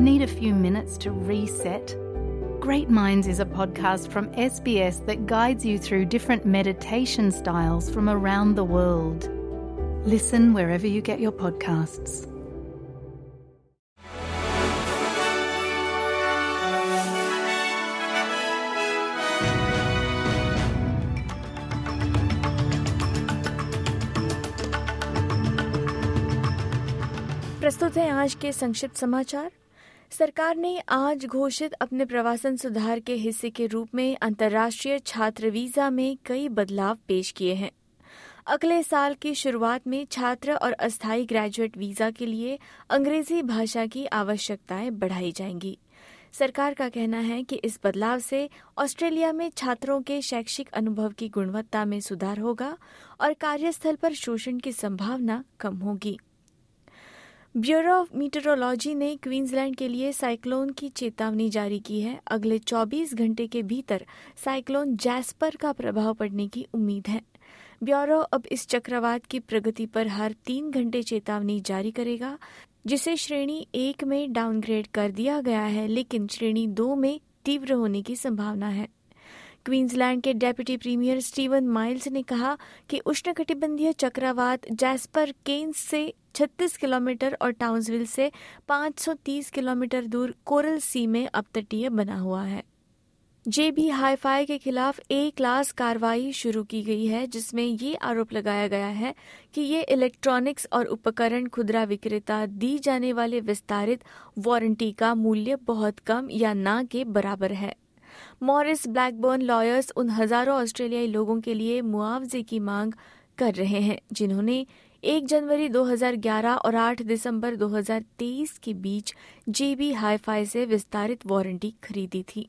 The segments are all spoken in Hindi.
Need a few minutes to reset? Great Minds is a podcast from SBS that guides you through different meditation styles from around the world. Listen wherever you get your podcasts. प्रस्तुत है आज के संक्षिप्त समाचार सरकार ने आज घोषित अपने प्रवासन सुधार के हिस्से के रूप में अंतर्राष्ट्रीय छात्र वीज़ा में कई बदलाव पेश किए हैं। अगले साल की शुरुआत में छात्र और अस्थायी ग्रेजुएट वीज़ा के लिए अंग्रेज़ी भाषा की आवश्यकताएँ बढ़ाई जाएँगी। सरकार का कहना है कि इस बदलाव से ऑस्ट्रेलिया में छात्रों के शैक्षिक अनुभव की गुणवत्ता में सुधार होगा और कार्यस्थल पर शोषण की संभावना कम होगी। ब्यूरो ऑफ़ मीटरोलॉजी ने क्वींसलैंड के लिए साइक्लोन की चेतावनी जारी की है। अगले 24 घंटे के भीतर साइक्लोन जैस्पर का प्रभाव पड़ने की उम्मीद है। ब्यूरो अब इस चक्रवात की प्रगति पर हर तीन घंटे चेतावनी जारी करेगा, जिसे श्रेणी एक में डाउनग्रेड कर दिया गया है, लेकिन श्रेणी दो में तीव्र होने की संभावना है। क्वींसलैंड के डेप्यूटी प्रीमियर स्टीवन माइल्स ने कहा कि उष्णकटिबंधीय चक्रवात जैस्पर केन्स से 36 किलोमीटर और टाउन्सविल से 530 किलोमीटर दूर कोरल सी में अपतटीय बना हुआ है। जेबी हाईफाई के खिलाफ ए क्लास कार्रवाई शुरू की गई है, जिसमें ये आरोप लगाया गया है कि ये इलेक्ट्रॉनिक्स और उपकरण खुदरा विक्रेता दी जाने वाले विस्तारित वारंटी का मूल्य बहुत कम या ना के बराबर है। मॉरिस ब्लैकबर्न लॉयर्स उन हज़ारों ऑस्ट्रेलियाई लोगों के लिए मुआवजे की मांग कर रहे हैं, जिन्होंने 1 जनवरी 2011 और 8 दिसंबर 2023 के बीच जेबी हाईफाई से विस्तारित वारंटी खरीदी थी।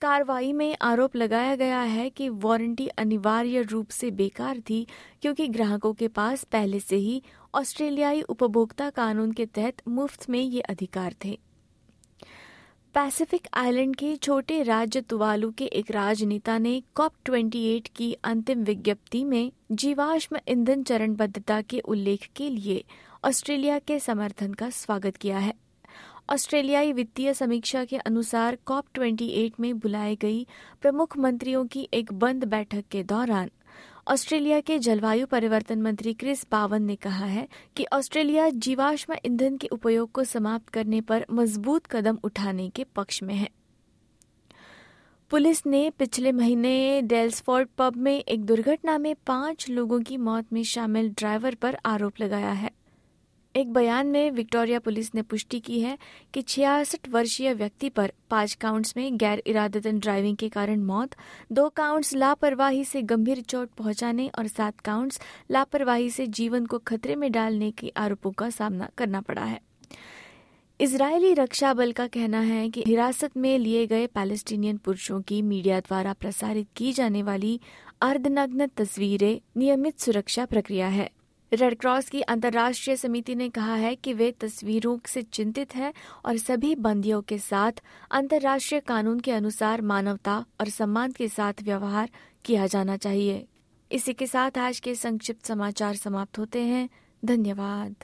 कार्रवाई में आरोप लगाया गया है कि वारंटी अनिवार्य रूप से बेकार थी, क्योंकि ग्राहकों के पास पहले से ही ऑस्ट्रेलियाई उपभोक्ता कानून के तहत मुफ़्त में ये अधिकार थे। पैसिफिक आइलैंड के छोटे राज्य तुवालू के एक राजनेता ने कॉप 28 की अंतिम विज्ञप्ति में जीवाश्म ईंधन चरणबद्धता के उल्लेख के लिए ऑस्ट्रेलिया के समर्थन का स्वागत किया है। ऑस्ट्रेलियाई वित्तीय समीक्षा के अनुसार कॉप 28 में बुलाई गई प्रमुख मंत्रियों की एक बंद बैठक के दौरान ऑस्ट्रेलिया के जलवायु परिवर्तन मंत्री क्रिस पावन ने कहा है कि ऑस्ट्रेलिया जीवाश्म ईंधन के उपयोग को समाप्त करने पर मज़बूत कदम उठाने के पक्ष में है। पुलिस ने पिछले महीने डेल्सफोर्ड पब में एक दुर्घटना में पाँच लोगों की मौत में शामिल ड्राइवर पर आरोप लगाया है। एक बयान में विक्टोरिया पुलिस ने पुष्टि की है कि छियासठ वर्षीय व्यक्ति पर पाँच काउंट्स में गैर इरादतन ड्राइविंग के कारण मौत, दो काउंट्स लापरवाही से गंभीर चोट पहुँचाने और सात काउंट्स लापरवाही से जीवन को खतरे में डालने के आरोपों का सामना करना पड़ा है। इजरायली रक्षा बल का कहना है कि हिरासत में लिए गए पैलेस्टीनियन पुरुषों की मीडिया द्वारा प्रसारित की जाने वाली अर्धनग्न तस्वीरें नियमित सुरक्षा प्रक्रिया है। रेड क्रॉस की अंतर्राष्ट्रीय समिति ने कहा है कि वे तस्वीरों से चिंतित हैं और सभी बंदियों के साथ अंतर्राष्ट्रीय कानून के अनुसार मानवता और सम्मान के साथ व्यवहार किया जाना चाहिए। इसी के साथ आज के संक्षिप्त समाचार समाप्त होते हैं। धन्यवाद।